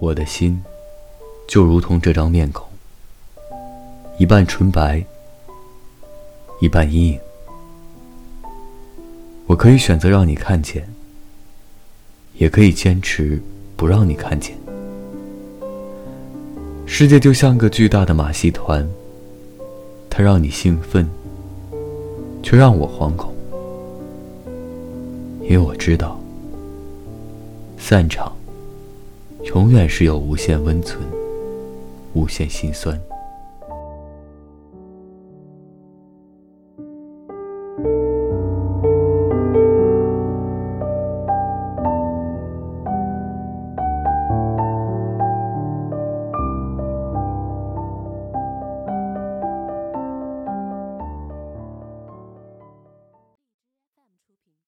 我的心，就如同这张面孔，一半纯白，一半阴影。我可以选择让你看见，也可以坚持不让你看见。世界就像个巨大的马戏团，它让你兴奋，却让我惶恐，因为我知道，散场永远是有无限温存，无限心酸。